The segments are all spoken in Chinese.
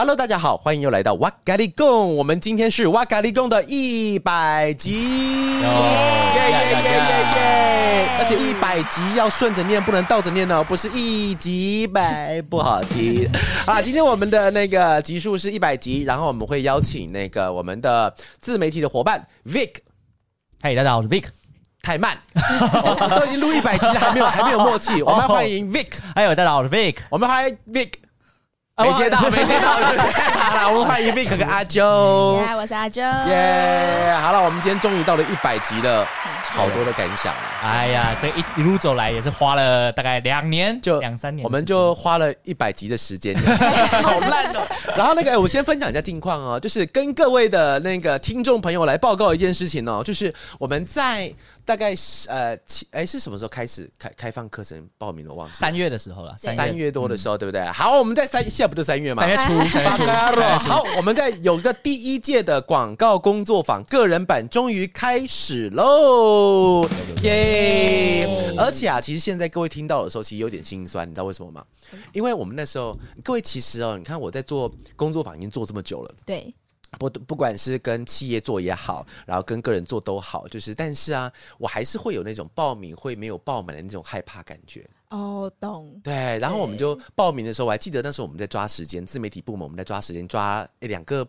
Hello，大家好，欢迎又来到哇嘎哩供。我们今天是哇嘎哩供的一百集，耶耶耶耶耶！而且一百集要顺着念，不能倒着念哦，不是一集百，不好听。啊，今天我们的那个集数是一百集，然后我们会邀请那个我们的自媒体的伙伴 Vic。嗨，大家好，我是 Vic。太慢，都已经录一百集了，还没有还没有默契。我们欢迎 Vic。还有大家好，我是 Vic。我们欢迎 Vic。没接到，没接到。好了，我们欢迎 Vic 跟阿啾。嗨，我是阿啾。耶，好了，我们今天终于到了一百集了，好多的感想。哎呀，这一一路走来也是花了大概两年，就两三年，我们就花了一百集的时间，好烂哦。然后那个，我先分享一下近况哦，就是跟各位的那个听众朋友来报告一件事情哦，就是我们在。大概是呃七哎是什么时候开始开开放课程报名的？我忘记三月的时候了，三月，多的时候，对不对？好，我们在三现在不就三月吗？三月初，三月初。好，我们在有个第一届的广告工作坊个人版终于开始喽，耶！而且啊，其实现在各位听到的时候，其实有点心酸，你知道为什么吗？因为我们那时候，各位其实哦，你看我在做工作坊已经做这么久了，对。不，不管是跟企业做也好，然后跟个人做都好，就是，但是啊，我还是会有那种报名会没有报满的那种害怕感觉。哦，懂。对，然后我们就报名的时候，我还记得那时候我们在抓时间，自媒体部门我们在抓时间，抓两个。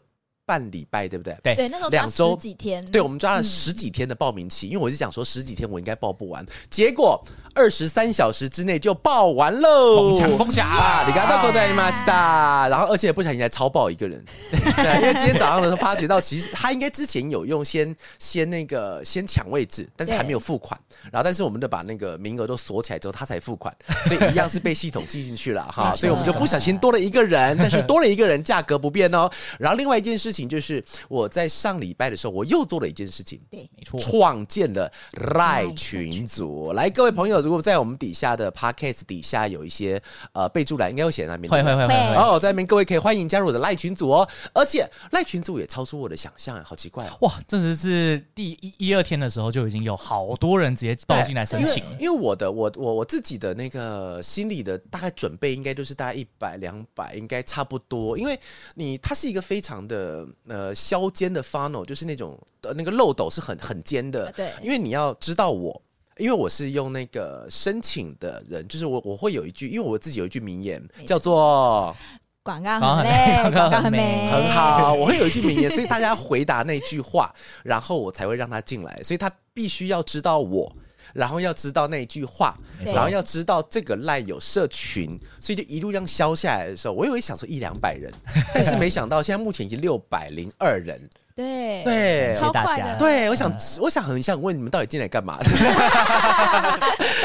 半礼拜对不对？对，那时候两周。几天，对，我们抓了十几天的报名期，嗯、因为我是想说十几天我应该报不完，结果二十三小时之内就报完喽！疯抢疯抢啊！你刚刚够在马西达，然后而且不小心还超报一个人，对，因为今天早上的时候发觉到，其实他应该之前有用先先那个先抢位置，但是还没有付款，然后但是我们的把那个名额都锁起来之后，他才付款，所以一样是被系统记进去了哈，所以我们就不小心多了一个人，但是多了一个人价格不变哦。然后另外一件事情就是我在上礼拜的时候，我又做了一件事情，对，没错，创建了赖群组。来，各位朋友，如果在我们底下的 Podcast 底下有一些呃备注栏，应该会写在那边。会会会会。哦，在那边各位可以欢迎加入我的赖群组哦。而且赖群组也超出我的想象，好奇怪哦。哇，这只是第一一二天的时候就已经有好多人直接报进来申请。因为我的我我我自己的那个心里的大概准备应该都是大概一百两百，应该差不多。因为你它是一个非常的呃削尖的 funnel，就是那种呃那个漏斗是很很尖的。对，因为你要知道我，因为我是用那个申请的人，就是我我会有一句，因为我自己有一句名言叫做广告很美，广告很美，很好。我会有一句名言，所以大家回答那句话，然后我才会让他进来，所以他必须要知道我。然后要知道那一句话，然后要知道这个赖有社群，所以就一路这样消下来的时候，我以为想说一两百人，但是没想到现在目前已经六百零二人。对对，超快的。对，我想，我想很想问你们到底进来干嘛 的？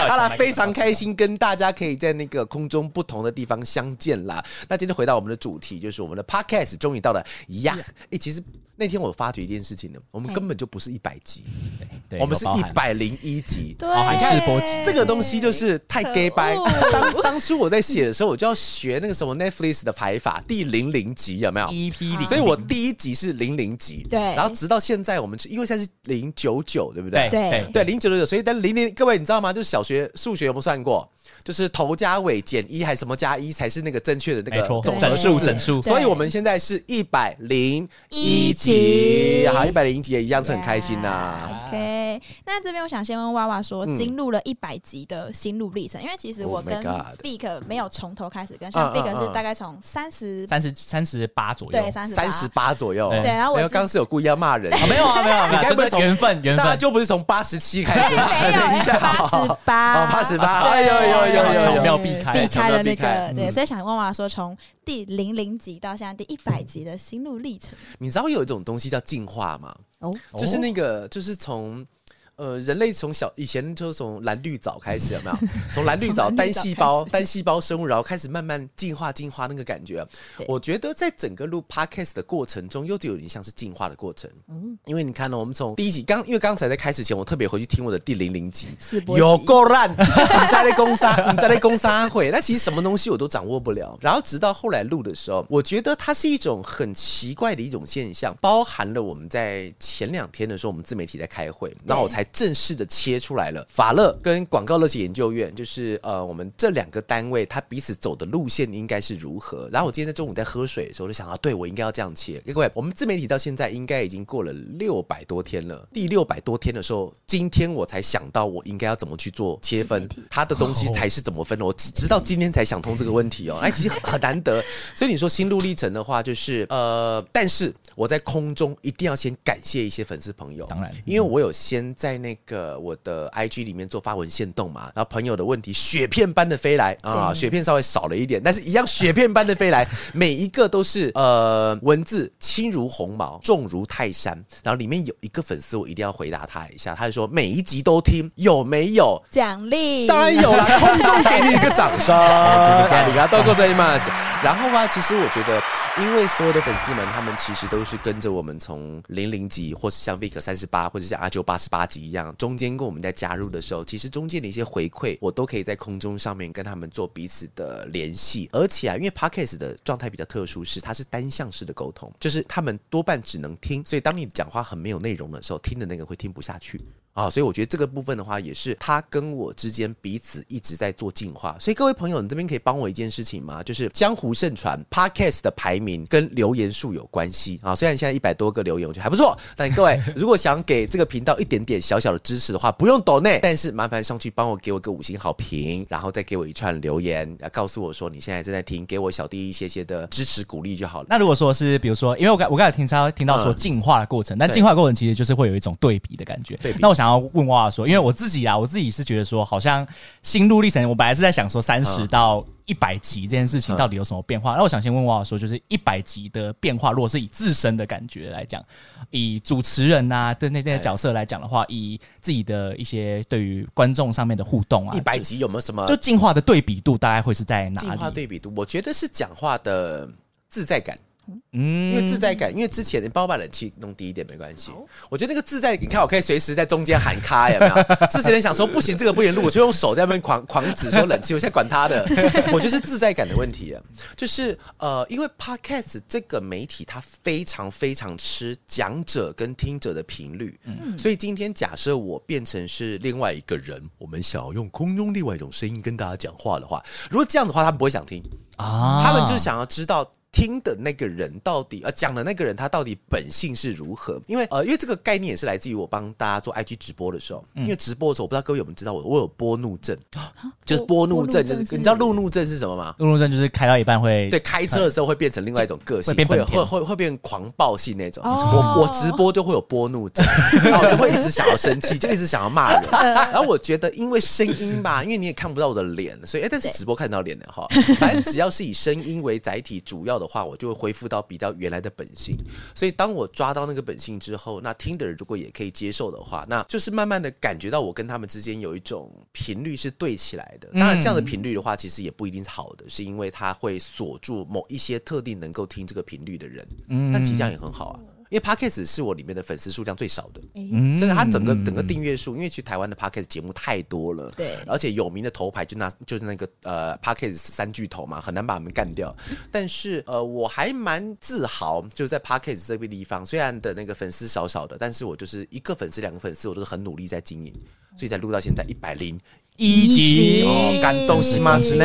好了，非常开心跟大家可以在那个空中不同的地方相见啦。那今天回到我们的主题，就是我们的 Podcast 终于到了呀！哎，其实那天我发觉一件事情呢，我们根本就不是一百集，我们是一百零一集，对，还试播集。这个东西就是太 gay 掰。当当初我在写的时候，我就要学那个什么 Netflix 的排法，第零零集有没有？EP 零，所以我第一集是零零集。对，然后直到现在，我们是因为现在是零九九，对不对？对对零九九，所以但零零，各位你知道吗？就是小学数学有没有算过？就是头加尾减一还是什么加一才是那个正确的那个总和数整数？所以我们现在是一百零一集，好，一百零一集也一样是很开心呐。OK，那这边我想先问娃娃说，经录了一百集的心路历程，因为其实我跟 Vic 没有从头开始跟，像 Vic 是大概从三十三十三十八左右，对，三十三十八左右。对，然后我刚是有故意要骂人，没有啊，没有，你该不会从缘分缘分，就不是从八十七开始，没有，八十八，八十八，哎呦呦呦，巧妙避开，避开了那个，对，所以想问娃娃说，从第零零集到现在第一百集的心路历程，你知道有一种东西叫进化嘛？哦，就是那个，就是从。呃，人类从小以前就从蓝绿藻开始，有没有？从蓝绿藻单细胞单细胞生物，然后开始慢慢进化进化那个感觉。我觉得在整个录 podcast 的过程中，又有点像是进化的过程。嗯，因为你看呢，我们从第一集刚，因为刚才在开始前，我特别回去听我的第零零集，有够烂，你在那攻杀，你在那攻杀会，那其实什么东西我都掌握不了。然后直到后来录的时候，我觉得它是一种很奇怪的一种现象，包含了我们在前两天的时候，我们自媒体在开会，然后我才。正式的切出来了，法乐跟广告乐企研究院，就是呃，我们这两个单位，它彼此走的路线应该是如何？然后我今天在中午在喝水的时候，就想到，对我应该要这样切。各位，我们自媒体到现在应该已经过了六百多天了，第六百多天的时候，今天我才想到我应该要怎么去做切分，它的东西才是怎么分的。我直到今天才想通这个问题哦，哎，其实很难得。所以你说心路历程的话，就是呃，但是我在空中一定要先感谢一些粉丝朋友，当然，因为我有先在。在那个我的 IG 里面做发文限动嘛，然后朋友的问题雪片般的飞来啊，雪片稍微少了一点，但是一样雪片般的飞来，每一个都是呃文字轻如鸿毛，重如泰山。然后里面有一个粉丝，我一定要回答他一下，他就说每一集都听，有没有奖励？当然有了，空中给你一个掌声，你给他多过这一码。然后啊，其实我觉得，因为所有的粉丝们，他们其实都是跟着我们从零零级，或是像 Vic 三十八，或者是阿九八十八集。一样，中间跟我们在加入的时候，其实中间的一些回馈，我都可以在空中上面跟他们做彼此的联系。而且啊，因为 Podcast 的状态比较特殊，是它是单向式的沟通，就是他们多半只能听，所以当你讲话很没有内容的时候，听的那个会听不下去。啊，所以我觉得这个部分的话，也是他跟我之间彼此一直在做进化。所以各位朋友，你这边可以帮我一件事情吗？就是江湖盛传 Podcast 的排名跟留言数有关系啊。虽然现在一百多个留言，我觉得还不错，但各位 如果想给这个频道一点点小小的支持的话，不用抖内，但是麻烦上去帮我给我个五星好评，然后再给我一串留言，要告诉我说你现在正在听，给我小弟一些些的支持鼓励就好了。那如果说是比如说，因为我刚我刚才听他听到说进化的过程，嗯、但进化的过程其实就是会有一种对比的感觉。对比。那我想。然后问娃娃说，因为我自己啊，我自己是觉得说，好像心路历程，我本来是在想说三十到一百集这件事情到底有什么变化。那我想先问娃娃说，就是一百集的变化，如果是以自身的感觉来讲，以主持人啊的那那些角色来讲的话，以自己的一些对于观众上面的互动啊，一百集有没有什么就进化的对比度，大概会是在哪里？进化对比度，我觉得是讲话的自在感。嗯，因为自在感，因为之前你帮我把冷气弄低一点没关系。我觉得那个自在，你看我可以随时在中间喊卡，有没有？之前想说不行，这个不能录，我就用手在那边狂狂指说冷气，我现在管他的。我就是自在感的问题啊，就是呃，因为 Podcast 这个媒体它非常非常吃讲者跟听者的频率，嗯，所以今天假设我变成是另外一个人，我们想要用空中另外一种声音跟大家讲话的话，如果这样子的话，他们不会想听啊，他们就想要知道。听的那个人到底呃讲的那个人他到底本性是如何？因为呃因为这个概念也是来自于我帮大家做 IG 直播的时候，嗯、因为直播的时候我不知道各位有没有知道我我有波怒症，就是波怒症就是你知道路怒症是什么吗？路怒症就是开到一半会对开车的时候会变成另外一种个性，会会会会会变狂暴性那种。我我直播就会有波怒症，然后我就会一直想要生气，就一直想要骂人。然后我觉得因为声音吧，因为你也看不到我的脸，所以哎但是直播看到脸的哈，反正只要是以声音为载体主要的。话我就会恢复到比较原来的本性，所以当我抓到那个本性之后，那听的人如果也可以接受的话，那就是慢慢的感觉到我跟他们之间有一种频率是对起来的。当然，这样的频率的话，其实也不一定是好的，是因为它会锁住某一些特定能够听这个频率的人。嗯，但其实这样也很好啊。因为 Podcast 是我里面的粉丝数量最少的，真的，它整个整个订阅数，因为其实台湾的 Podcast 节目太多了，对，而且有名的头牌就那就是那个呃 Podcast 三巨头嘛，很难把他们干掉。但是呃，我还蛮自豪，就是在 Podcast 这个地方，虽然的那个粉丝少少的，但是我就是一个粉丝两个粉丝，我都是很努力在经营，所以才录到现在一百零。一集哦，感动西吗？是呢。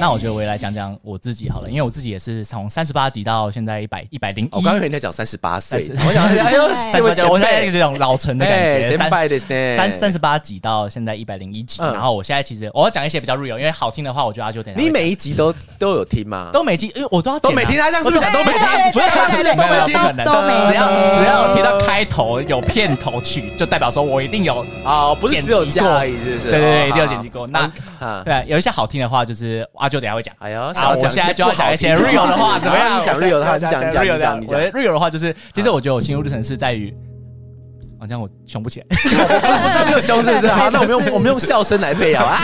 那我觉得我也来讲讲我自己好了，因为我自己也是从三十八集到现在一百一百零一。我刚刚跟人家讲三十八岁，我想哎呦，这位我现在这种老成的感觉。三三十八集到现在一百零一集，然后我现在其实我要讲一些比较 real，因为好听的话，我觉得阿就等。你每一集都都有听吗？都每集，因为我都要都没听，他这样是不是讲都没听？不是，没有，不可能的。只要只要提到开头有片头曲，就代表说我一定有啊，不是只有加而已，是不是？对对对，一定要剪辑。那对，有一些好听的话，就是阿舅等下会讲。哎呦，我现在就要讲一些 real 的话，怎么样？讲 real 的话，讲讲 real 的。我 real 的话就是，其实我觉得我心路历程是在于，好像我凶不起来，不是没有凶是不是？好，那我们用我们用笑声来配啊，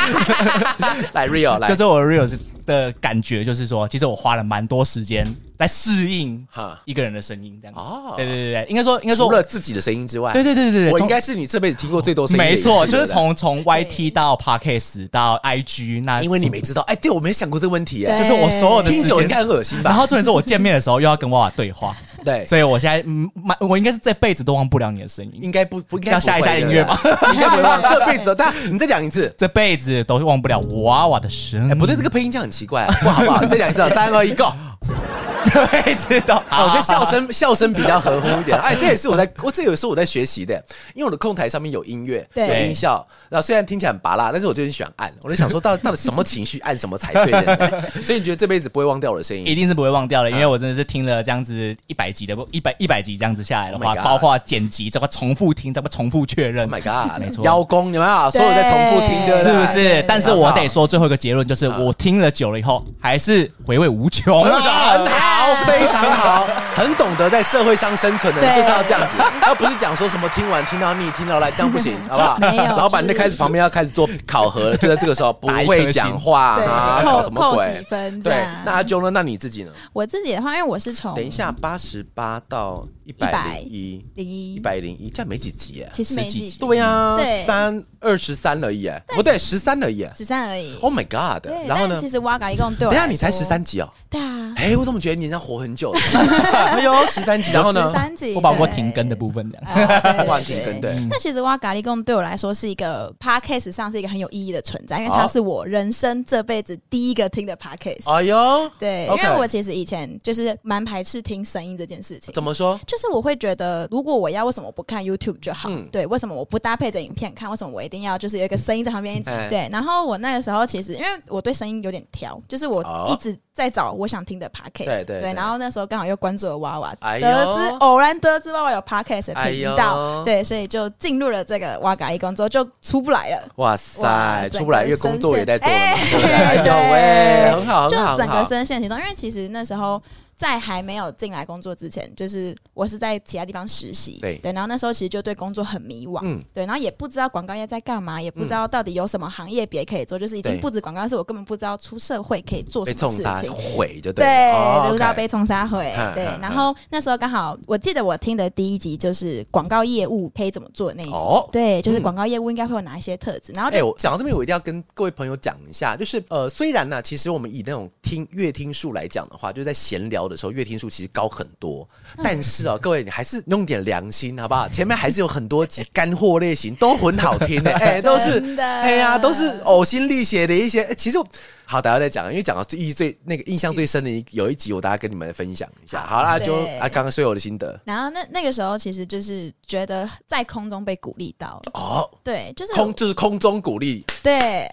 来 real 来，就是我 real 的感觉，就是说，其实我花了蛮多时间来适应哈一个人的声音，这样子。哦，对对对对，应该说应该说除了自己的声音之外，对对对对对，我应该是你这辈子听过最多声音。没错，就是从从 YT 到 Podcast 到 IG，那因为你没知道，哎，对我没想过这个问题，就是我所有的听久应该很恶心吧？然后重点是我见面的时候又要跟娃娃对话。对，所以我现在嗯，我应该是这辈子都忘不了你的声音，应该不不应该要下一下音乐吧？应该不会忘，这辈子，但你再讲一次，这辈子都忘不了娃娃的声音。哎，不对，这个配音这样很奇怪，不好不好，再讲一次，三二一，Go。这辈子都，我觉得笑声笑声比较合乎一点。哎，这也是我在，我这也是我在学习的，因为我的控台上面有音乐，有音效。然后虽然听起来很拔辣，但是我就很喜欢按。我就想说，到 底到底什么情绪按什么才对的？所以你觉得这辈子不会忘掉我的声音？一定是不会忘掉的，因为我真的是听了这样子一百集的，不一百一百集这样子下来的话，包括剪辑，怎么重复听，怎么重复确认。My God，没错，邀功有没有？所有在重复听的，是不是？但是我得说最后一个结论就是，我听了久了以后，还是回味无穷。很好，非常好，很懂得在社会上生存的人就是要这样子，而不是讲说什么听完听到腻，听到来这样不行，好不好？老板就开始旁边要开始做考核了，就在这个时候不会讲话啊，搞什么鬼？对，那阿啾呢？那你自己呢？我自己的话，因为我是从等一下八十八到一百零一零一一百零一，这样没几集啊？其实没几集，对呀，三二十三而已，不对，十三而已，十三而已。Oh my god！然后呢？其实哇嘎一共对我，等下你才十三集哦。对啊。哎，我怎么觉得你像活很久？哎呦，十三集，然后呢？十三集，我包括停更的部分这样。哇，停更对。那其实哇嘎一共对我来说是一个 podcast 上是一个很有意义的存在，因为它是我人生这辈子第一个听的 podcast。哎呦，对，因为我其实以前就是蛮排斥听声音这件事情。怎么说？就是我会觉得，如果我要，为什么我不看 YouTube 就好？对，为什么我不搭配着影片看？为什么我一定要就是有一个声音在旁边？对，然后我那个时候其实因为我对声音有点挑，就是我一直在找我想听的 podcast。对对对。然后那时候刚好又关注了娃娃，得知偶然得知娃娃有 podcast 的频道，对，所以就进入了这个哇嘎一工作，就出不来了。哇塞，出不来，因为工作也在做哎呦喂，很好，就整个声线其中，因为其实那时候。在还没有进来工作之前，就是我是在其他地方实习，对。对，然后那时候其实就对工作很迷惘，嗯，对，然后也不知道广告业在干嘛，也不知道到底有什么行业别可以做，就是已经不止广告，是我根本不知道出社会可以做什么事情，毁就对，不知道被冲杀毁，对，然后那时候刚好我记得我听的第一集就是广告业务可以怎么做那一集，对，就是广告业务应该会有哪一些特质，然后哎，我讲到这边我一定要跟各位朋友讲一下，就是呃，虽然呢，其实我们以那种听乐听数来讲的话，就是在闲聊的时候月听数其实。高很多，但是哦，各位你还是弄点良心好不好？前面还是有很多集干货类型，都很好听的，哎，都是，哎呀，都是呕心沥血的一些。其实好，大家再讲，因为讲到最印最那个印象最深的一有一集，我大家跟你们分享一下。好啦，就啊，刚刚说我的心得。然后那那个时候，其实就是觉得在空中被鼓励到了。哦，对，就是空就是空中鼓励，对，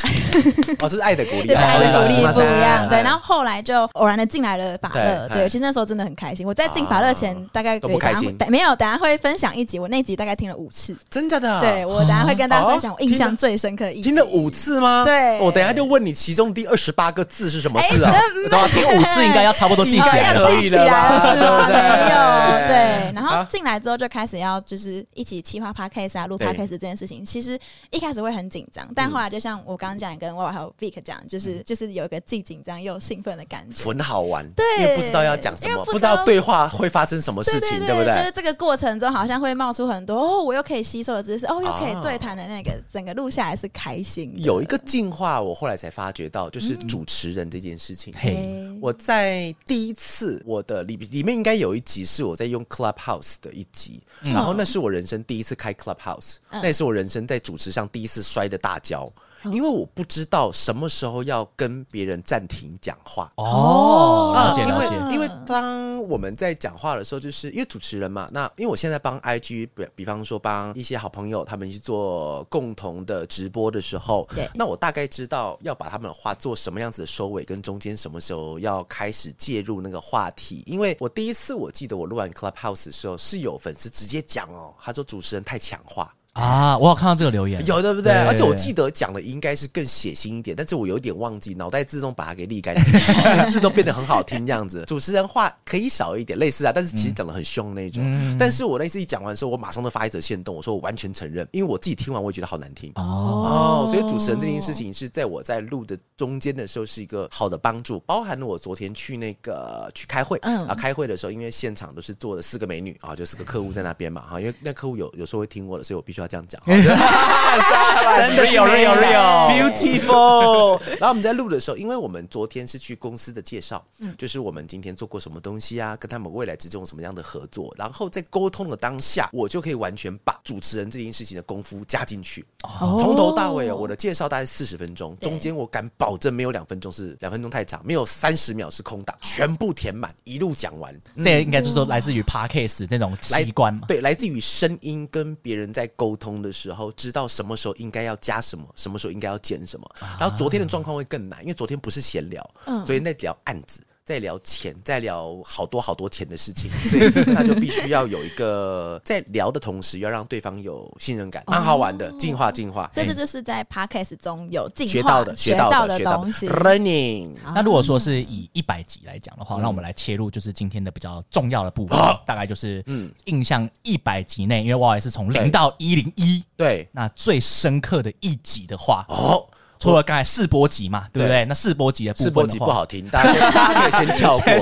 哦，这是爱的鼓励，就是爱的鼓励不一样。对，然后后来就偶然的进来了法乐，对，其实那时候真的很开心。我在进法乐前大概都不开心，没有，等下会分享一集，我那集大概听了五次，真的的。对，我等下会跟大家分享我印象最深刻一集，听了五次吗？对，我等下就问你其中第二十八个字是。什么字啊？对吧？听五次应该要差不多记起来，可以了吧？是吗？没有，对。然后进来之后就开始要就是一起企划 podcast 啊，录 podcast 这件事情。其实一开始会很紧张，但后来就像我刚刚讲，跟娃娃还有 Vic 讲，就是就是有一个既紧张又兴奋的感觉，很好玩。对，因为不知道要讲什么，不知道对话会发生什么事情，对不对？就是这个过程中好像会冒出很多哦，我又可以吸收的知识，哦，又可以对谈的那个，整个录下来是开心。有一个进化，我后来才发觉到，就是主持人这件事情。嘿我在第一次我的里里面应该有一集是我在用 Clubhouse 的一集，嗯、然后那是我人生第一次开 Clubhouse，、嗯、那也是我人生在主持上第一次摔的大跤。因为我不知道什么时候要跟别人暂停讲话哦，啊，因为因为当我们在讲话的时候，就是因为主持人嘛，那因为我现在帮 IG，比比方说帮一些好朋友他们去做共同的直播的时候，对，那我大概知道要把他们的话做什么样子的收尾，跟中间什么时候要开始介入那个话题。因为我第一次我记得我录完 Clubhouse 的时候，是有粉丝直接讲哦，他说主持人太强化。啊，我有看到这个留言，有对不对？而且我记得讲的应该是更血腥一点，但是我有点忘记，脑袋自动把它给沥干净，字都变得很好听这样子。主持人话可以少一点，类似啊，但是其实讲的很凶那种。嗯、但是我那次一讲完的时候，我马上就发一则线动，我说我完全承认，因为我自己听完我也觉得好难听哦，哦。所以主持人这件事情是在我在录的中间的时候是一个好的帮助，包含了我昨天去那个去开会，嗯啊，开会的时候因为现场都是坐了四个美女啊，就四个客户在那边嘛哈，因为那客户有有时候会听我的，所以我必须要这样讲。真的有 real real beautiful。然后我们在录的时候，因为我们昨天是去公司的介绍，嗯，就是我们今天做过什么东西啊，跟他们未来之中有什么样的合作，然后在沟通的当下，我就可以完全把主持人这件事情的功夫加进去，从、哦、头到尾我的介绍大概四十分钟，中间我敢保证没有两分钟是两分钟太长，没有三十秒是空档，全部填满，一路讲完。这应该就是说来自于 Podcast 那种习惯嘛？对，来自于声音跟别人在沟通的时候。知道什么时候应该要加什么，什么时候应该要减什么。然后昨天的状况会更难，因为昨天不是闲聊，昨天在聊案子。在聊钱，在聊好多好多钱的事情，所以那就必须要有一个在聊的同时，要让对方有信任感，蛮好玩的，进化进化。所以这就是在 podcast 中有进化学到的、学到的东西。Learning。那如果说是以一百集来讲的话，那我们来切入就是今天的比较重要的部分，大概就是嗯，印象一百集内，因为我也是从零到一零一，对，那最深刻的一集的话，哦。除了刚才试播集嘛，对不对？那试播集的部分的话，试播集不好听，大家大家可以先跳过。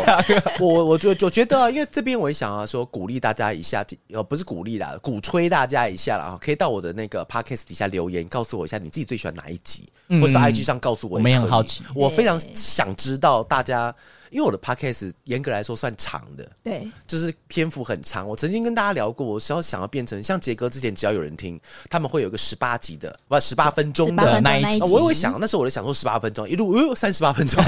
我我觉我觉得，因为这边我也想要说鼓励大家一下，呃，不是鼓励啦，鼓吹大家一下啦。可以到我的那个 podcast 底下留言，告诉我一下你自己最喜欢哪一集，嗯、或者到 IG 上告诉我。我也很好奇，我非常想知道大家。因为我的 podcast 严格来说算长的，对，就是篇幅很长。我曾经跟大家聊过，我是要想要变成像杰哥之前，只要有人听，他们会有个十八集的，不十八分钟的那一集。我会想，那时候我就想说十八分钟，一路呃三十八分钟，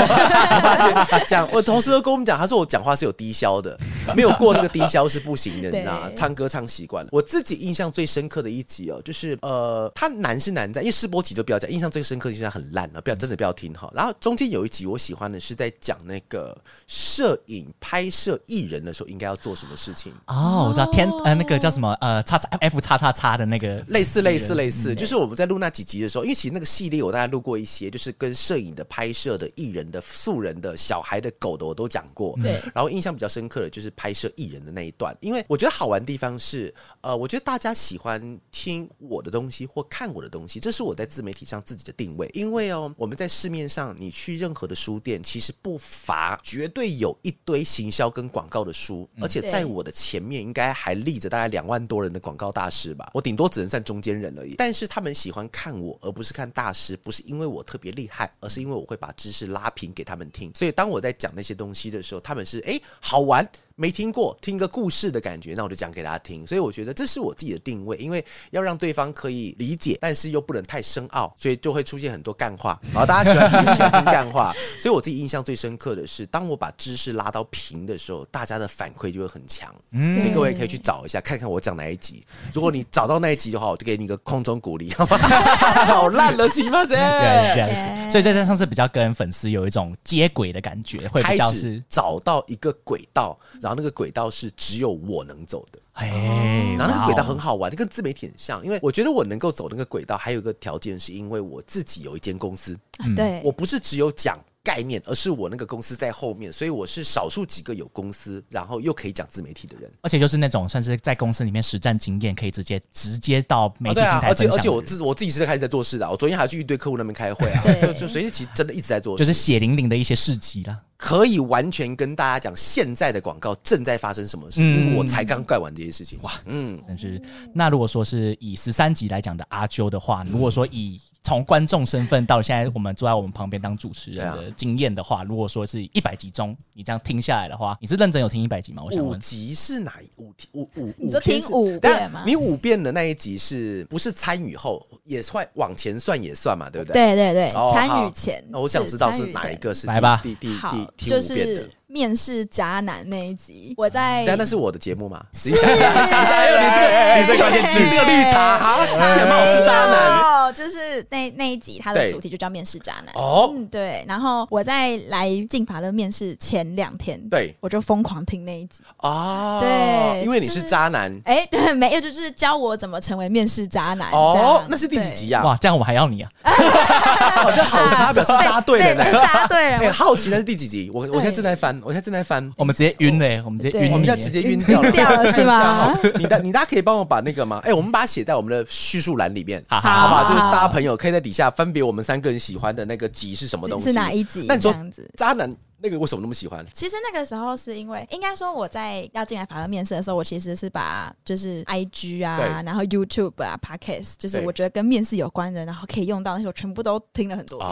讲我同事都跟我们讲，他说我讲话是有低消的，没有过那个低消是不行的，你知道，唱歌唱习惯了。我自己印象最深刻的一集哦，就是呃，他难是难在，因为试播集就不要讲，印象最深刻的就是很烂了，不要真的不要听哈。然后中间有一集我喜欢的是在讲那个。摄影拍摄艺人的时候应该要做什么事情？哦，我知道天呃那个叫什么呃叉叉 F 叉叉叉的那个类似类似类似，就是我们在录那几集的时候，因为其实那个系列我大概录过一些，就是跟摄影的拍摄的艺人的素人的小孩的狗的我都讲过。对，然后印象比较深刻的就是拍摄艺人的那一段，因为我觉得好玩的地方是呃，我觉得大家喜欢听我的东西或看我的东西，这是我在自媒体上自己的定位。因为哦，我们在市面上你去任何的书店，其实不乏绝对。有一堆行销跟广告的书，而且在我的前面应该还立着大概两万多人的广告大师吧，我顶多只能算中间人而已。但是他们喜欢看我，而不是看大师，不是因为我特别厉害，而是因为我会把知识拉平给他们听。所以当我在讲那些东西的时候，他们是诶好玩。没听过，听个故事的感觉，那我就讲给大家听。所以我觉得这是我自己的定位，因为要让对方可以理解，但是又不能太深奥，所以就会出现很多干话。然后大家喜欢听喜欢听干话，所以我自己印象最深刻的是，当我把知识拉到平的时候，大家的反馈就会很强。嗯，所以各位可以去找一下，看看我讲哪一集。如果你找到那一集的话，我就给你一个空中鼓励，好吗？好烂了，行吗？这样子。所以在这上是比较跟粉丝有一种接轨的感觉，会比较是找到一个轨道。然后那个轨道是只有我能走的，哎，然后那个轨道很好玩，跟自媒体很像，因为我觉得我能够走那个轨道，还有一个条件是因为我自己有一间公司，对，我不是只有讲概念，而是我那个公司在后面，所以我是少数几个有公司，然后又可以讲自媒体的人，而且就是那种算是在公司里面实战经验，可以直接直接到媒体平台分享。对啊，而且而且我自我自己是开始在做事的，我昨天还去一堆客户那边开会啊，就就所以其实真的一直在做事，就是血淋淋的一些事迹啦。可以完全跟大家讲现在的广告正在发生什么事，嗯、我才刚干完这些事情。哇，嗯，但是那如果说是以十三集来讲的阿啾的话，如果说以从观众身份到现在我们坐在我们旁边当主持人的经验的话，如果说是一百集中你这样听下来的话，你是认真有听一百集吗？我想问，五集是哪五五五五？你说听五遍吗？你五遍的那一集是不是参与后也算往前算也算嘛？对不对？对对对，参与前。那我想知道是哪一个是来吧？第第第第五遍的。面试渣男那一集，我在，但那是我的节目嘛？是，你这个，你这个，你这个 绿茶，好，假冒是渣男，哦，就是那那一集，它的主题就叫面试渣男。哦，对。然后我在来进法的面试前两天，对，我就疯狂听那一集。哦，对，因为你是渣男。哎，对，没有，就是教我怎么成为面试渣男。哦，那是第几集呀？哇，这样我们还要你啊？好，这好，可是他表示渣对了，呢渣对了。哎，好奇那是第几集？我我现在正在翻。我现在正在翻，我们直接晕嘞，我们直接晕，我们现在直接晕掉了，掉了是吗？你大你大家可以帮我把那个吗？哎，我们把它写在我们的叙述栏里面，好好吧？就是大家朋友可以在底下分别我们三个人喜欢的那个集是什么东西，是哪一集？那你说渣男。那个为什么那么喜欢？其实那个时候是因为，应该说我在要进来法乐面试的时候，我其实是把就是 I G 啊，然后 YouTube 啊，Podcast，就是我觉得跟面试有关的，然后可以用到那些，我全部都听了很多遍。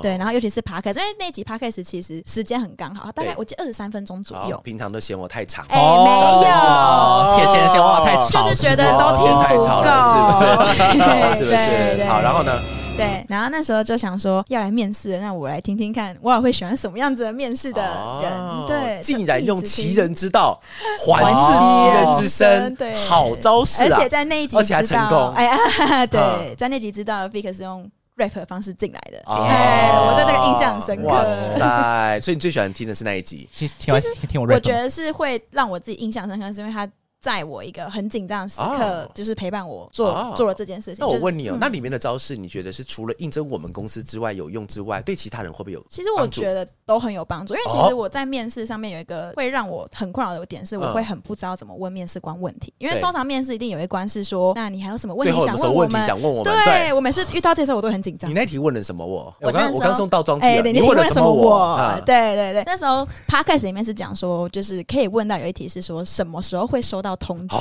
对，然后尤其是 Podcast，因为那集 Podcast 其实时间很刚好，大概我记得二十三分钟左右。平常都嫌我太长，哎，没有，铁前嫌我太长，就是觉得都听不够，是不是？是不是？好，然后呢？对，然后那时候就想说要来面试，那我来听听看，我也会喜欢什么样子的面试的人。哦、对，竟然用奇人之道还治其人之身，对，好招式，而且在那一集，而且还成功。哎呀，对，嗯、在那集知道 Vic 是用 rap 的方式进来的，哦、哎，我对那个印象很深刻。哇塞，所以你最喜欢听的是那一集？其实听，听我 rap，我觉得是会让我自己印象深刻，是因为他。在我一个很紧张的时刻，就是陪伴我做做了这件事情。那我问你哦，那里面的招式，你觉得是除了应征我们公司之外有用之外，对其他人会不会有？其实我觉得都很有帮助，因为其实我在面试上面有一个会让我很困扰的点，是我会很不知道怎么问面试官问题。因为通常面试一定有一关是说，那你还有什么问题想问我们？想问我们？对，我每次遇到这时候我都很紧张。你那题问了什么？我我刚我刚送倒装句了。你问了什么？我对对对，那时候 Podcast 里面是讲说，就是可以问到有一题是说什么时候会收到通知。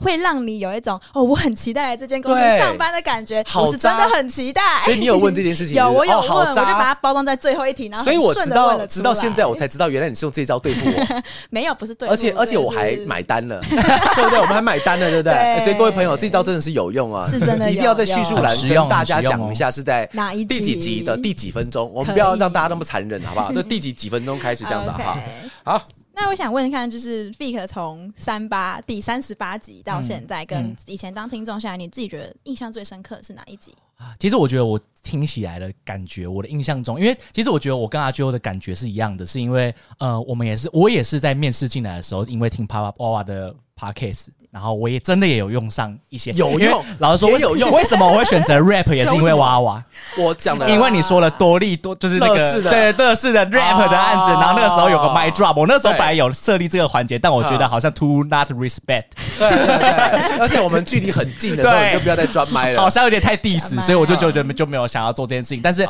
会让你有一种哦，我很期待来这间公司上班的感觉，我是真的很期待。所以你有问这件事情？有，我有问，我就把它包装在最后一题，然后所以我知道，直到现在我才知道，原来你是用这招对付我。没有，不是对付，而且而且我还买单了，对不对？我们还买单了，对不对？所以各位朋友，这招真的是有用啊，是真的，一定要在叙述栏跟大家讲一下是在哪一第几集的第几分钟，我们不要让大家那么残忍，好不好？就第几几分钟开始这样子，好好。那我想问一看，就是 Vic 从三八第三十八集到现在，跟以前当听众下来，你自己觉得印象最深刻的是哪一集？其实我觉得我听起来的感觉，我的印象中，因为其实我觉得我跟阿 Jo 的感觉是一样的，是因为呃，我们也是我也是在面试进来的时候，因为听啪啪哇哇的 Podcast。然后我也真的也有用上一些，有用。老实说，有用。为什么我会选择 rap？也是因为娃娃。我讲的，因为你说了多利多，就是那个对乐视的 rap 的案子。然后那个时候有个 mic drop，我那时候本来有设立这个环节，但我觉得好像 too not respect。对对对，而且我们距离很近的时候，你就不要再转麦了。好像有点太 diss，所以我就觉得就没有想要做这件事情。但是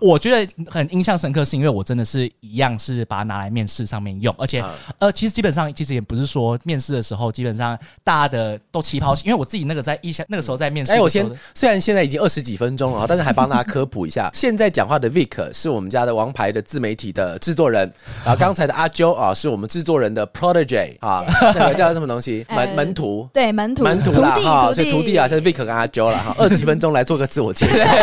我觉得很印象深刻，是因为我真的是一样是把它拿来面试上面用，而且呃，其实基本上其实也不是说面试的时候，基本上大家的。都起跑，因为我自己那个在一下那个时候在面试。哎，我先虽然现在已经二十几分钟了，但是还帮大家科普一下。现在讲话的 Vic 是我们家的王牌的自媒体的制作人，然后刚才的阿 Jo 啊是我们制作人的 Protege 啊，这个叫什么东西？门门徒？对，门徒门徒啦哈，所以徒弟啊，是 Vic 跟阿 Jo 了哈。二十几分钟来做个自我介绍。好，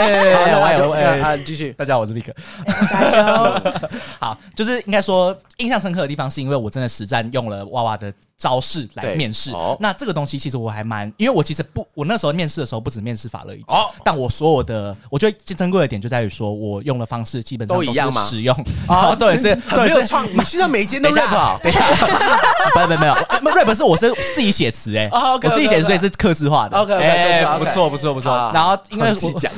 那阿 Jo，啊，继续。大家好，我是 Vic。阿 Jo，好，就是应该说印象深刻的地方，是因为我真的实战用了娃娃的。招式来面试，那这个东西其实我还蛮，因为我其实不，我那时候面试的时候不止面试法乐一集，但我所有的，我觉得最珍贵的点就在于说，我用的方式基本上都一样嘛？使用。啊，对，是很没有创意，你现在每一间都 rap，等一下，没有没有 没有，rap 是我是自己写词哎，我自己写词，所以是客制化的，OK，不错不错不错，然后因为我讲，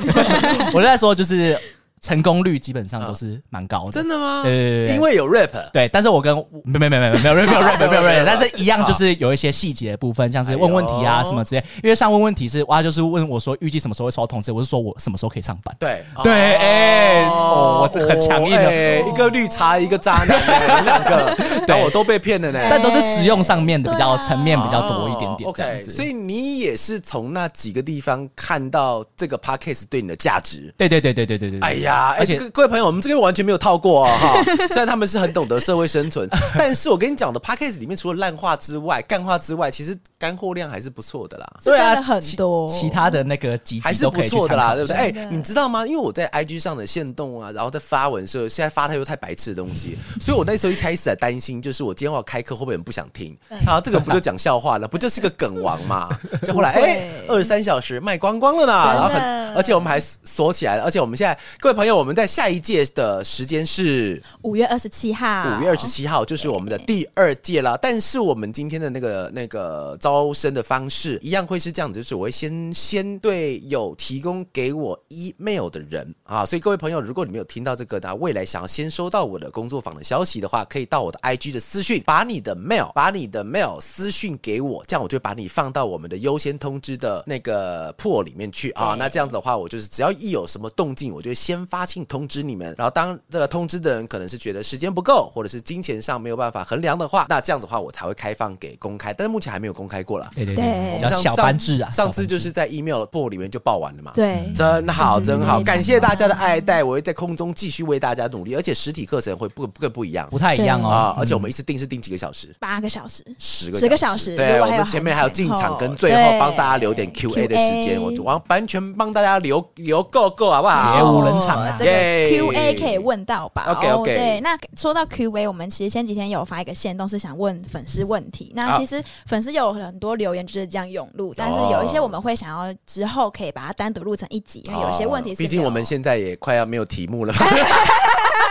我在说就是。成功率基本上都是蛮高的，真的吗？呃，因为有 rap，对，但是我跟没没没没没没有 rap 没有 rap 没有 rap，但是一样就是有一些细节的部分，像是问问题啊什么之类。因为像问问题是哇，就是问我说预计什么时候会收到通知，我是说我什么时候可以上班。对对，哎，我这很强硬的，一个绿茶，一个渣男，两个，对我都被骗了呢。但都是实用上面的比较层面比较多一点点。OK，所以你也是从那几个地方看到这个 Podcast 对你的价值。对对对对对对对。哎呀。而且各位朋友，我们这边完全没有套过啊哈。虽然他们是很懂得社会生存，但是我跟你讲的 Podcast 里面除了烂话之外、干话之外，其实干货量还是不错的啦。对啊，很多其他的那个集还是不错的啦，对不对？哎、欸，你知道吗？因为我在 IG 上的限动啊，然后在发文的时候，现在发太多太白痴的东西，所以我那时候一开始还担心，就是我今天要开课会不会很不想听？啊，这个不就讲笑话了，不就是个梗王嘛？就后来哎，二十三小时卖光光了呢，然后很，而且我们还锁起来了，而且我们现在各位朋友，我们在下一届的时间是五月二十七号，五月二十七号就是我们的第二届了。但是我们今天的那个那个招生的方式一样会是这样子，就是我会先先对有提供给我 email 的人啊，所以各位朋友，如果你没有听到这个的，未来想要先收到我的工作坊的消息的话，可以到我的 IG 的私讯，把你的 mail 把你的 mail 私讯给我，这样我就把你放到我们的优先通知的那个 pool 里面去啊。那这样子的话，我就是只要一有什么动静，我就先发信通知你们。然后当这个通知的人可能是觉得时间不够，或者是金钱上没有办法衡量的话，那这样子的话我才会开放给公开，但是目前还没有公开过了。对对对，叫小班制啊。上次就是在 email pool 里面就报完了嘛。对，真好，真好，感谢大家的爱戴，我会在空中继续为大家努力，而且实体课程会不更不一样，不太一样哦。啊，而且我们一次定是定几个小时？八个小时，十个十个小时。对，我们前面还有进场跟最后帮大家留点 Q A 的时间，我完完全帮大家留留够够，好不好？绝无人场啊！这个 Q A 可以问到吧？OK OK。对，那说到 Q A，我们其实前几天有发一个线动，是想问粉丝问题。那其实粉丝有很多留言就是这样涌入，但是有一些我们会想要之后可以把它单独录成一集，因为有些问题是。毕竟我们现在也快要没有题目了。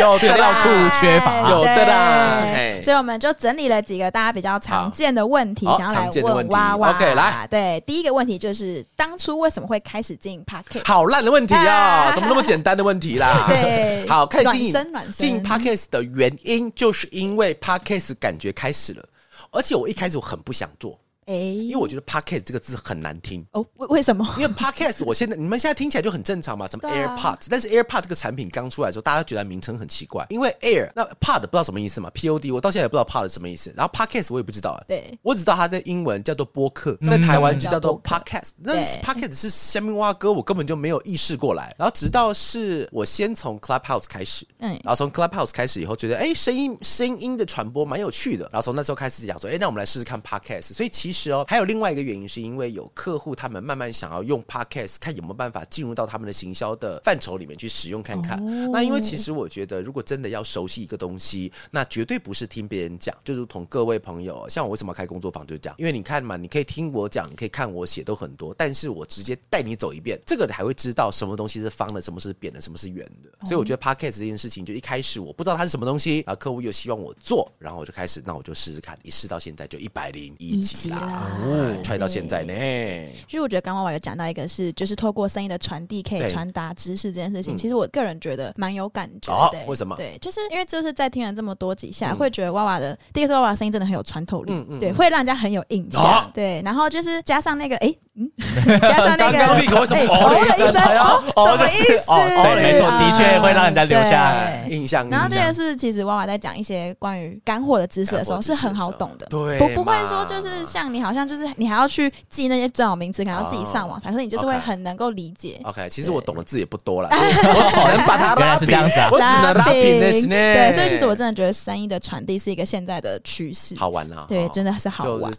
有的啦库缺乏，有的啦。所以我们就整理了几个大家比较常见的问题，想要来问娃娃。OK，来，对，第一个问题就是当初为什么会开始经营 Podcast？好烂的问题啊！怎么那么简单的问题啦？对，好，开始经营经营 Podcast 的原因，就是因为 Podcast 感觉开始了，而且我一开始我很不想做。哎，因为我觉得 podcast 这个字很难听哦，为为什么？因为 podcast 我现在你们现在听起来就很正常嘛，什么 AirPod，但是 AirPod 这个产品刚出来的时候，大家觉得名称很奇怪，因为 Air 那 Pod 不知道什么意思嘛，Pod 我到现在也不知道 Pod 什么意思，然后 podcast 我也不知道啊，对，我只知道它在英文叫做播客，在台湾就叫做 podcast，那 podcast 是虾米蛙哥，我根本就没有意识过来，然后直到是我先从 Clubhouse 开始，嗯，然后从 Clubhouse 开始以后，觉得哎，声音声音的传播蛮有趣的，然后从那时候开始讲说，哎，那我们来试试看 podcast，所以其实哦，还有另外。一个原因是因为有客户，他们慢慢想要用 Podcast，看有没有办法进入到他们的行销的范畴里面去使用看看。哦、那因为其实我觉得，如果真的要熟悉一个东西，那绝对不是听别人讲，就如同各位朋友，像我为什么开工作坊，就这样，因为你看嘛，你可以听我讲，你可以看我写都很多，但是我直接带你走一遍，这个你还会知道什么东西是方的，什么是扁的，什么是圆的。哦、所以我觉得 Podcast 这件事情，就一开始我不知道它是什么东西，啊，客户又希望我做，然后我就开始，那我就试试看，一试到现在就一百零一集啦。哦踹到现在呢，其实我觉得刚娃娃有讲到一个是，就是透过声音的传递可以传达知识这件事情，其实我个人觉得蛮有感觉的。为什么？对，就是因为就是在听了这么多几下，会觉得娃娃的第一个是娃娃声音真的很有穿透力，对，会让人家很有印象。对，然后就是加上那个，哎，嗯，加上那个，什么哦的意思？什么意思？对，没错，的确会让人家留下印象。然后这个是其实娃娃在讲一些关于干货的知识的时候是很好懂的，对，不不会说就是像你好像就是你还。要去记那些专有名词，可能要自己上网，才是你就是会很能够理解。OK，其实我懂的字也不多了，我只能把它拉平，我只能拉平。对，所以其实我真的觉得声音的传递是一个现在的趋势，好玩啊！对，真的是好玩。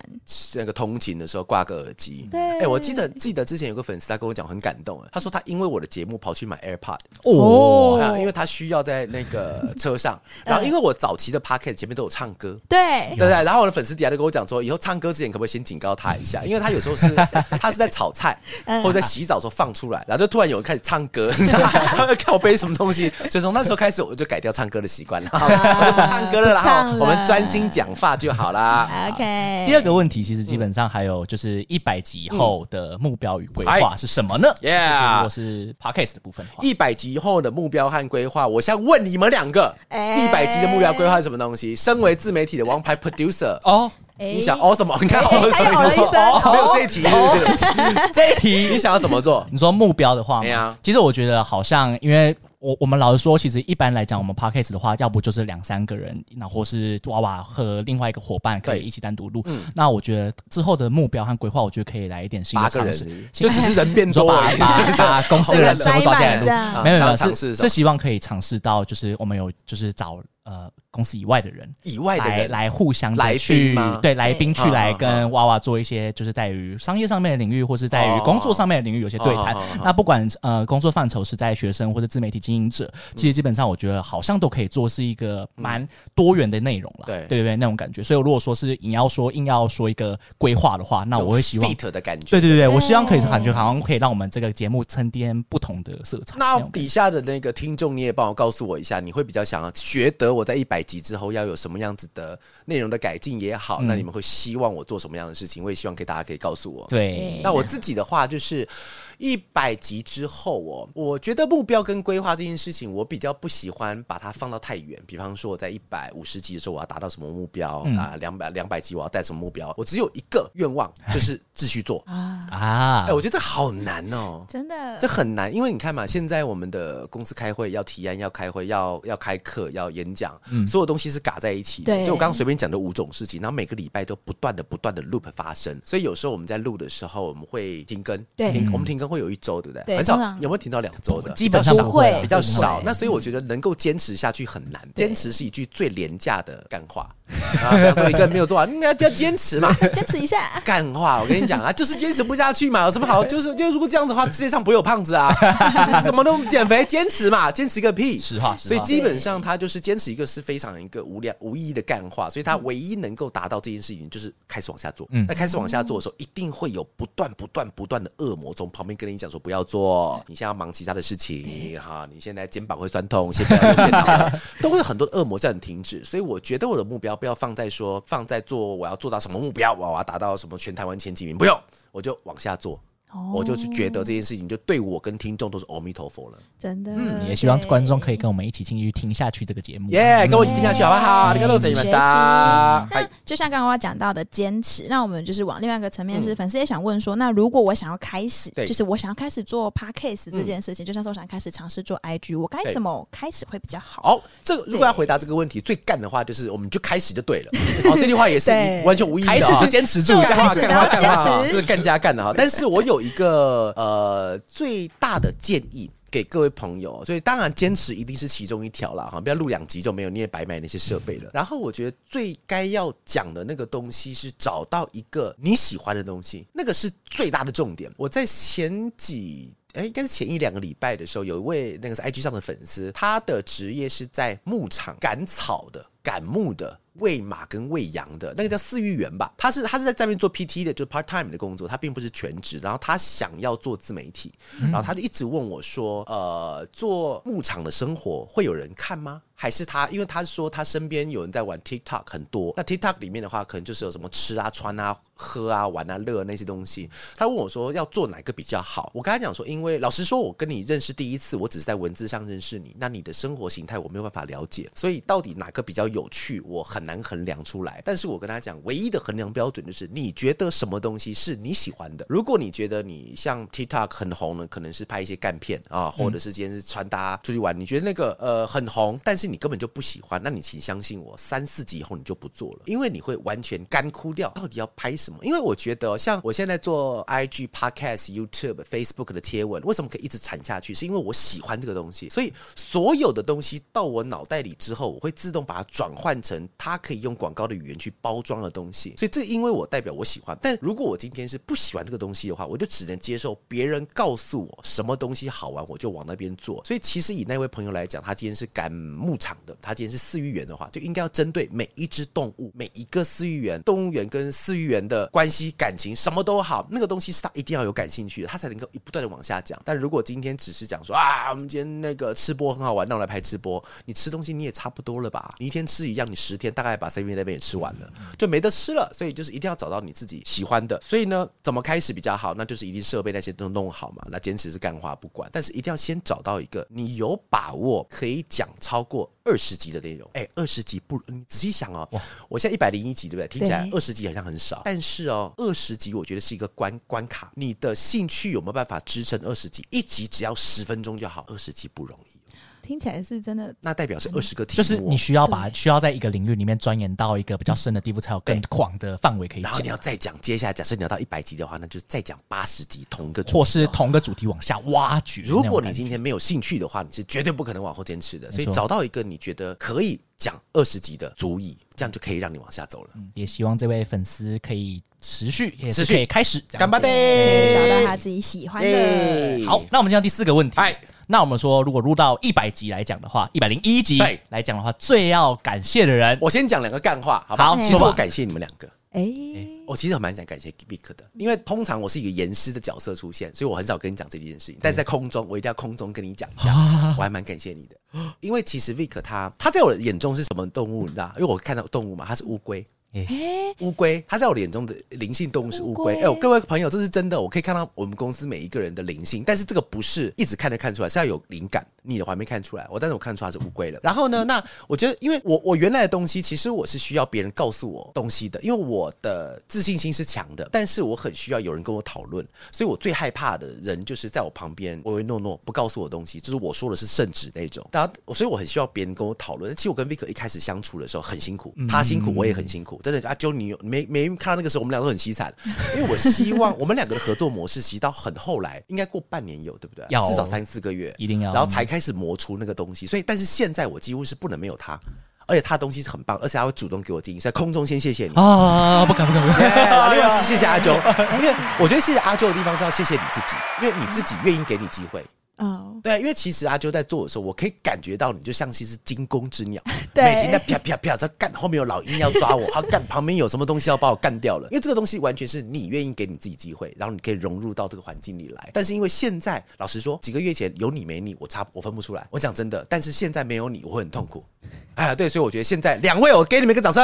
那个通勤的时候挂个耳机，对，哎，我记得记得之前有个粉丝他跟我讲很感动，他说他因为我的节目跑去买 AirPod 哦，因为他需要在那个车上，然后因为我早期的 Podcast 前面都有唱歌，对。对对，然后我的粉丝底下就跟我讲说，以后唱歌之前可不可以先警告他一下？因为他有时候是 他是在炒菜或者在洗澡的时候放出来，然后就突然有人开始唱歌，他会靠背什么东西，所以从那时候开始我就改掉唱歌的习惯了，我就不唱歌了，然后我们专心讲话就好啦。OK。第二个问题其实基本上还有就是一百集以后的目标与规划是什么呢？Yeah，如果是 Podcast 的部分的话，一百集以后的目标和规划，我想问你们两个，一百集的目标规划是什么东西？身为自媒体的王牌 Producer 哦。你想哦什么？你看哦什么？哦，没有这一题，这一题你想要怎么做？你说目标的话吗？其实我觉得好像，因为我我们老实说，其实一般来讲，我们 podcast 的话，要不就是两三个人，那或是娃娃和另外一个伙伴可以一起单独录。那我觉得之后的目标和规划，我觉得可以来一点新的尝试，就只是人变多，把把公司的人全部抓起来录。没有没有，是是希望可以尝试到，就是我们有就是找。呃，公司以外的人，以外的人来来互相来去对来宾去来跟娃娃做一些，就是在于商业上面的领域，或是在于工作上面的领域有些对谈。那不管呃工作范畴是在学生或者自媒体经营者，其实基本上我觉得好像都可以做是一个蛮多元的内容了。对对对，那种感觉。所以如果说是你要说硬要说一个规划的话，那我会希望的感觉。对对对，我希望可以感觉好像可以让我们这个节目增添不同的色彩。那底下的那个听众，你也帮我告诉我一下，你会比较想要觉得我在一百集之后要有什么样子的内容的改进也好，嗯、那你们会希望我做什么样的事情？我也希望可以大家可以告诉我。对，那我自己的话就是。一百集之后哦，我觉得目标跟规划这件事情，我比较不喜欢把它放到太远。比方说，我在一百五十集的时候，我要达到什么目标、嗯、啊？两百两百集我要带什么目标？我只有一个愿望，就是继续做啊啊！哎，我觉得这好难哦，真的，这很难，因为你看嘛，现在我们的公司开会要提案，要开会，要要开课，要演讲，嗯，所有东西是嘎在一起的。对，所以我刚刚随便讲的五种事情，然后每个礼拜都不断的不断的 loop 发生，所以有时候我们在录的时候，我们会停更，对，我们停更会有一周，对不对？对，很少有没有停到两周的？基本上不会，比较少。那所以我觉得能够坚持下去很难。坚持是一句最廉价的干话啊！比方说一个人没有做完，应 该要坚持嘛，坚持一下。干话，我跟你讲啊，就是坚持不下去嘛，有什么好？就是就如果这样子的话，世界上不会有胖子啊，怎么都减肥，坚持嘛，坚持个屁！实话，所以基本上他就是坚持一个是非常一个无聊无意义的干话，所以他唯一能够达到这件事情，就是开始往下做。那开始往下做的时候，一定会有不断不断不断的恶魔从旁边跟你讲说不要做。你现在要忙其他的事情哈，你现在肩膀会酸痛，先不要用电脑，都会有很多的恶魔叫你停止。所以我觉得我的目标不要放在说放在做我要做到什么目标，我要达到什么全台湾前几名，不用，我就往下做。我就是觉得这件事情，就对我跟听众都是阿弥陀佛了。真的，嗯，也希望观众可以跟我们一起继续听下去这个节目。耶，跟我一起听下去好不好？你看都怎么样？那就像刚刚我讲到的坚持，那我们就是往另外一个层面，是粉丝也想问说，那如果我想要开始，就是我想要开始做 podcast 这件事情，就像是我想开始尝试做 IG，我该怎么开始会比较好？好，这个如果要回答这个问题，最干的话就是我们就开始就对了。好，这句话也是完全无意义的，开始就坚持住，干话干话干话，这是更加干的哈。但是我有有一个呃最大的建议给各位朋友，所以当然坚持一定是其中一条了哈，不要录两集就没有，你也白买那些设备了。然后我觉得最该要讲的那个东西是找到一个你喜欢的东西，那个是最大的重点。我在前几哎，应该是前一两个礼拜的时候，有一位那个是 IG 上的粉丝，他的职业是在牧场赶草的，赶牧的。喂马跟喂羊的那个叫饲育员吧，他是他是在这边做 PT 的，就是 part time 的工作，他并不是全职。然后他想要做自媒体，然后他就一直问我说：“呃，做牧场的生活会有人看吗？”还是他，因为他说他身边有人在玩 TikTok 很多，那 TikTok 里面的话，可能就是有什么吃啊、穿啊、喝啊、玩啊、乐那些东西。他问我说要做哪个比较好？我跟他讲说，因为老实说，我跟你认识第一次，我只是在文字上认识你，那你的生活形态我没有办法了解，所以到底哪个比较有趣，我很难衡量出来。但是我跟他讲，唯一的衡量标准就是你觉得什么东西是你喜欢的。如果你觉得你像 TikTok 很红呢，可能是拍一些干片啊，或者是今天是穿搭出去玩，你觉得那个呃很红，但是。你根本就不喜欢，那你请相信我，三四集以后你就不做了，因为你会完全干枯掉。到底要拍什么？因为我觉得，像我现在做 IG、Podcast、YouTube、Facebook 的贴文，为什么可以一直产下去？是因为我喜欢这个东西，所以所有的东西到我脑袋里之后，我会自动把它转换成它可以用广告的语言去包装的东西。所以这因为我代表我喜欢，但如果我今天是不喜欢这个东西的话，我就只能接受别人告诉我什么东西好玩，我就往那边做。所以其实以那位朋友来讲，他今天是赶场的，他今天是饲育员的话，就应该要针对每一只动物，每一个饲育员，动物园跟饲育员的关系、感情什么都好，那个东西是他一定要有感兴趣的，他才能够一不断的往下讲。但如果今天只是讲说啊，我们今天那个吃播很好玩，那我来拍吃播，你吃东西你也差不多了吧？你一天吃一样，你十天大概把 C V 那边也吃完了，就没得吃了。所以就是一定要找到你自己喜欢的。所以呢，怎么开始比较好？那就是一定设备那些都弄好嘛。那坚持是干话不管，但是一定要先找到一个你有把握可以讲超过。二十集的内容，哎，二十集不，你仔细想哦，我现在一百零一集，对不对？听起来二十集好像很少，但是哦，二十集我觉得是一个关关卡，你的兴趣有没有办法支撑二十集？一集只要十分钟就好，二十集不容易。听起来是真的。那代表是二十个题，就是你需要把需要在一个领域里面钻研到一个比较深的地步，才有更广的范围可以讲。然后你要再讲，接下来假设你要到一百集的话，那就再讲八十集同一个主题，或是同个主题往下挖掘。如果你今天没有兴趣的话，你是绝对不可能往后坚持的。所以找到一个你觉得可以讲二十集的足以，这样就可以让你往下走了。也希望这位粉丝可以持续，也是可以开始，干巴的，找到他自己喜欢的。好，那我们进到第四个问题。那我们说，如果录到一百集来讲的话，一百零一集来讲的话，最要感谢的人，我先讲两个干话，好不好？其实我感谢你们两个。哎，我其实蛮想感谢 Vic 的，因为通常我是一个严师的角色出现，所以我很少跟你讲这件事情。但是在空中，我一定要空中跟你讲一下，我还蛮感谢你的，因为其实 Vic 他他在我的眼中是什么动物，你知道？因为我看到动物嘛，它是乌龟。哎，乌龟，它在我眼中的灵性动物是乌龟。哎，各位朋友，这是真的，我可以看到我们公司每一个人的灵性，但是这个不是一直看就看出来，是要有灵感。你的话没看出来，我但是我看出来是乌龟了。然后呢，那我觉得，因为我我原来的东西，其实我是需要别人告诉我东西的，因为我的自信心是强的，但是我很需要有人跟我讨论，所以我最害怕的人就是在我旁边唯唯诺诺不告诉我东西，就是我说的是圣旨那种。大家，所以我很需要别人跟我讨论。其实我跟 Vic 一开始相处的时候很辛苦，他辛苦，我也很辛苦，真的啊，就你有。没没看到那个时候，我们俩都很凄惨，因为我希望我们两个的合作模式，其实到很后来，应该过半年有，对不对？要至少三四个月，一定要，然后才开始磨出那个东西。所以，但是现在我几乎是不能没有他，而且他的东西是很棒，而且他会主动给我建议。在空中先谢谢你啊，不敢不敢不敢。另外是谢谢阿周，因为我觉得谢谢阿周的地方是要谢谢你自己，因为你自己愿意给你机会。哦，对，因为其实阿啾在做的时候，我可以感觉到你就像是一只惊弓之鸟，对每天在啪啪啪在干，后面有老鹰要抓我，他干旁边有什么东西要把我干掉了。因为这个东西完全是你愿意给你自己机会，然后你可以融入到这个环境里来。但是因为现在，老实说，几个月前有你没你，我差我分不出来。我讲真的，但是现在没有你，我会很痛苦。哎呀，对，所以我觉得现在两位，我给你们一个掌声。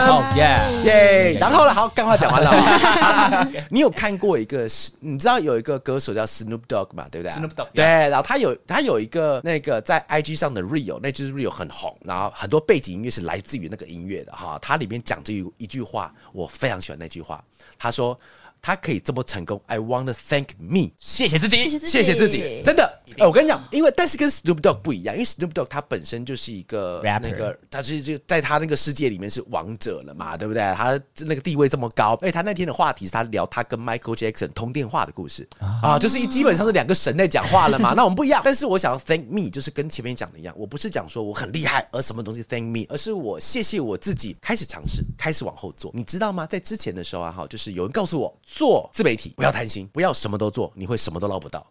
好耶耶！然后呢，好，干话讲完了，你有看过一个？你知道有一个歌手叫 Snoop Dogg 嘛？对不对？Snoop Dogg 对。然后他有他有一个那个在 IG 上的 real，那支 real 很红，然后很多背景音乐是来自于那个音乐的哈。他里面讲这一一句话，我非常喜欢那句话。他说他可以这么成功，I want to thank me，谢谢自己，谢谢自己，真的。哎，我跟你讲，因为但是跟 Snoop Dogg 不一样，因为 Snoop Dogg 他本身就是一个那个他是就在他那个世界里面是王者了嘛，对不对？他那个地位这么高，而且他那天的话题是他聊他跟 Michael Jackson 通电话的故事啊，就是一基本上是两个神在讲话了嘛。那我们不一样，但是我想要 Thank me，就是跟前面讲的一样，我不是讲说我很厉害，而什么东西 Thank me，而是我谢谢我自己开始尝试，开始往后做。你知道吗？在之前的时候啊，哈，就是有人告诉我做自媒体不要贪心，不要什么都做，你会什么都捞不到。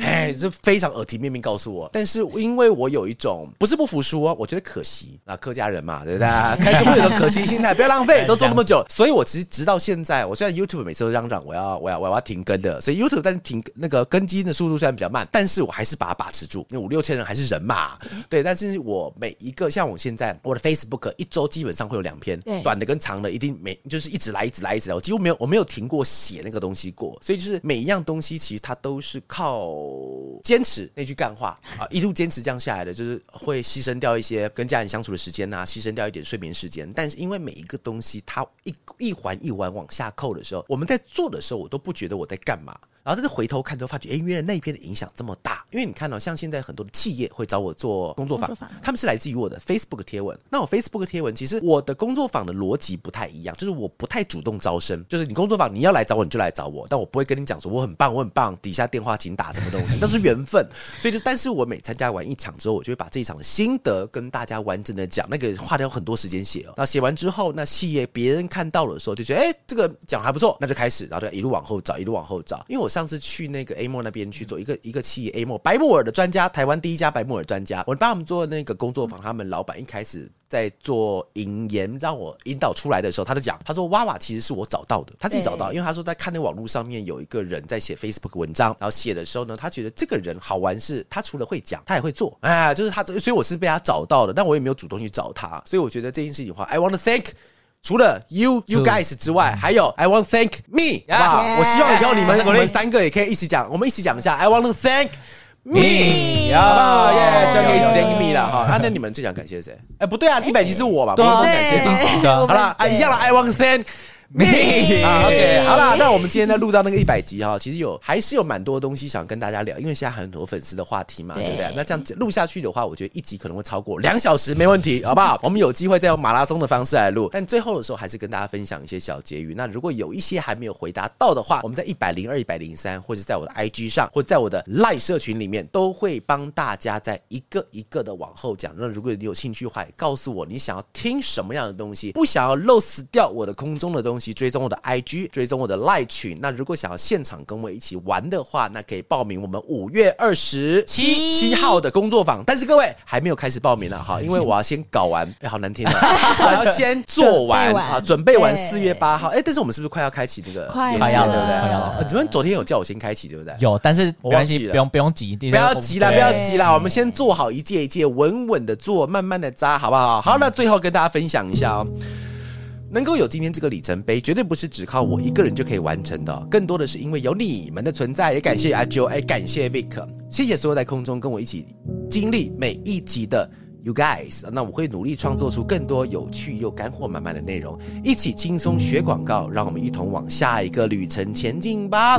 哎，这非常耳提面命告诉我，但是因为我有一种不是不服输啊，我觉得可惜啊，客家人嘛，对不对？开始会有个可惜心态，不要浪费，都做那么久，所以我其实直到现在，我虽然 YouTube 每次都嚷嚷我要我要我要停更的，所以 YouTube 但是停那个更新的速度虽然比较慢，但是我还是把它把持住，因为五六千人还是人嘛，对。但是我每一个像我现在我的 Facebook 一周基本上会有两篇，短的跟长的一定每就是一直来一直来一直来，我几乎没有我没有停过写那个东西过，所以就是每一样东西其实它都是靠。哦，坚持那句干话啊，一路坚持这样下来的，就是会牺牲掉一些跟家人相处的时间呐，牺牲掉一点睡眠时间。但是因为每一个东西，它一一环一环往下扣的时候，我们在做的时候，我都不觉得我在干嘛。然后但是回头看都，发觉，哎，原来那一边的影响这么大。因为你看到，像现在很多的企业会找我做工作坊，他们是来自于我的 Facebook 贴文。那我 Facebook 贴文，其实我的工作坊的逻辑不太一样，就是我不太主动招生，就是你工作坊你要来找我，你就来找我，但我不会跟你讲说我很棒，我很棒，底下电话请打什么东西，那是缘分。所以就，但是我每参加完一场之后，我就会把这一场的心得跟大家完整的讲，那个花掉很多时间写哦。那写完之后，那企业别人看到的时候就觉得，哎，这个讲还不错，那就开始，然后就一路往后找，一路往后找。因为我上次去那个。A 莫那边去做一个一个企业 A 莫白木耳的专家，台湾第一家白木耳专家。我帮他们做那个工作坊，他们老板一开始在做引言，让我引导出来的时候，他就讲，他说娃娃其实是我找到的，他自己找到，因为他说在看那网络上面有一个人在写 Facebook 文章，然后写的时候呢，他觉得这个人好玩，是他除了会讲，他也会做，哎，就是他，所以我是被他找到的，但我也没有主动去找他，所以我觉得这件事情的话，I want to thank。除了 you you guys 之外，还有 I want to thank me，好不好？我希望以后你们我们三个也可以一起讲，我们一起讲一下 I want to thank me，好不好？耶，希望可以一起 thank me 了哈。那你们最想感谢谁？哎，不对啊，一百集是我吧？不用感谢。好了，啊，一样了，I want to thank OK，好了，那我们今天呢录到那个一百集哈，其实有还是有蛮多东西想跟大家聊，因为现在很多粉丝的话题嘛，对不对？那这样录下去的话，我觉得一集可能会超过两小时，没问题，好不好？我们有机会再用马拉松的方式来录，但最后的时候还是跟大家分享一些小结语。那如果有一些还没有回答到的话，我们在一百零二、一百零三，或者在我的 IG 上，或者在我的 Line 社群里面，都会帮大家在一个一个的往后讲。那如果你有兴趣的话，也告诉我你想要听什么样的东西，不想要漏死掉我的空中的东西，追踪我的 IG。追踪我的赖群，那如果想要现场跟我一起玩的话，那可以报名我们五月二十七七号的工作坊。但是各位还没有开始报名了哈，因为我要先搞完，哎，好难听啊！我要先做完啊，准备完四月八号。哎，但是我们是不是快要开启这个？快要，对不对？快要。你们昨天有叫我先开启，对不对？有，但是没关系，不用不用急，不要急啦，不要急啦，我们先做好一届一届，稳稳的做，慢慢的扎，好不好？好，那最后跟大家分享一下哦。能够有今天这个里程碑，绝对不是只靠我一个人就可以完成的，更多的是因为有你们的存在。也感谢阿九，哎，感谢 Vic，谢谢所有在空中跟我一起经历每一集的 You guys。那我会努力创作出更多有趣又干货满满的内容，一起轻松学广告，让我们一同往下一个旅程前进吧。